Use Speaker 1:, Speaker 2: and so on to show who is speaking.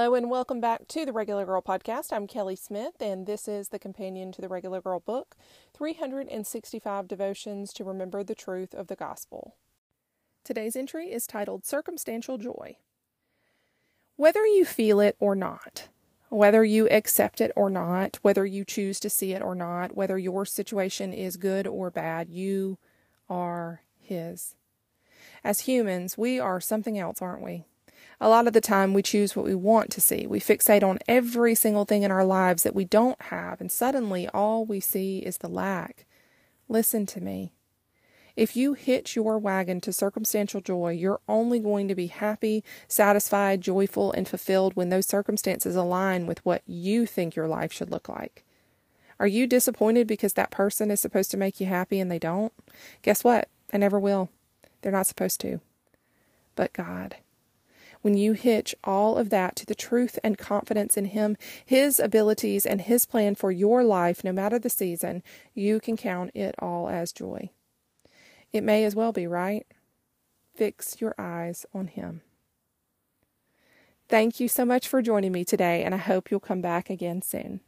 Speaker 1: Hello and welcome back to the Regular Girl Podcast. I'm Kelly Smith, and this is the companion to the Regular Girl book 365 Devotions to Remember the Truth of the Gospel. Today's entry is titled Circumstantial Joy. Whether you feel it or not, whether you accept it or not, whether you choose to see it or not, whether your situation is good or bad, you are His. As humans, we are something else, aren't we? A lot of the time, we choose what we want to see. We fixate on every single thing in our lives that we don't have, and suddenly all we see is the lack. Listen to me. If you hitch your wagon to circumstantial joy, you're only going to be happy, satisfied, joyful, and fulfilled when those circumstances align with what you think your life should look like. Are you disappointed because that person is supposed to make you happy and they don't? Guess what? They never will. They're not supposed to. But God. When you hitch all of that to the truth and confidence in Him, His abilities, and His plan for your life, no matter the season, you can count it all as joy. It may as well be, right? Fix your eyes on Him. Thank you so much for joining me today, and I hope you'll come back again soon.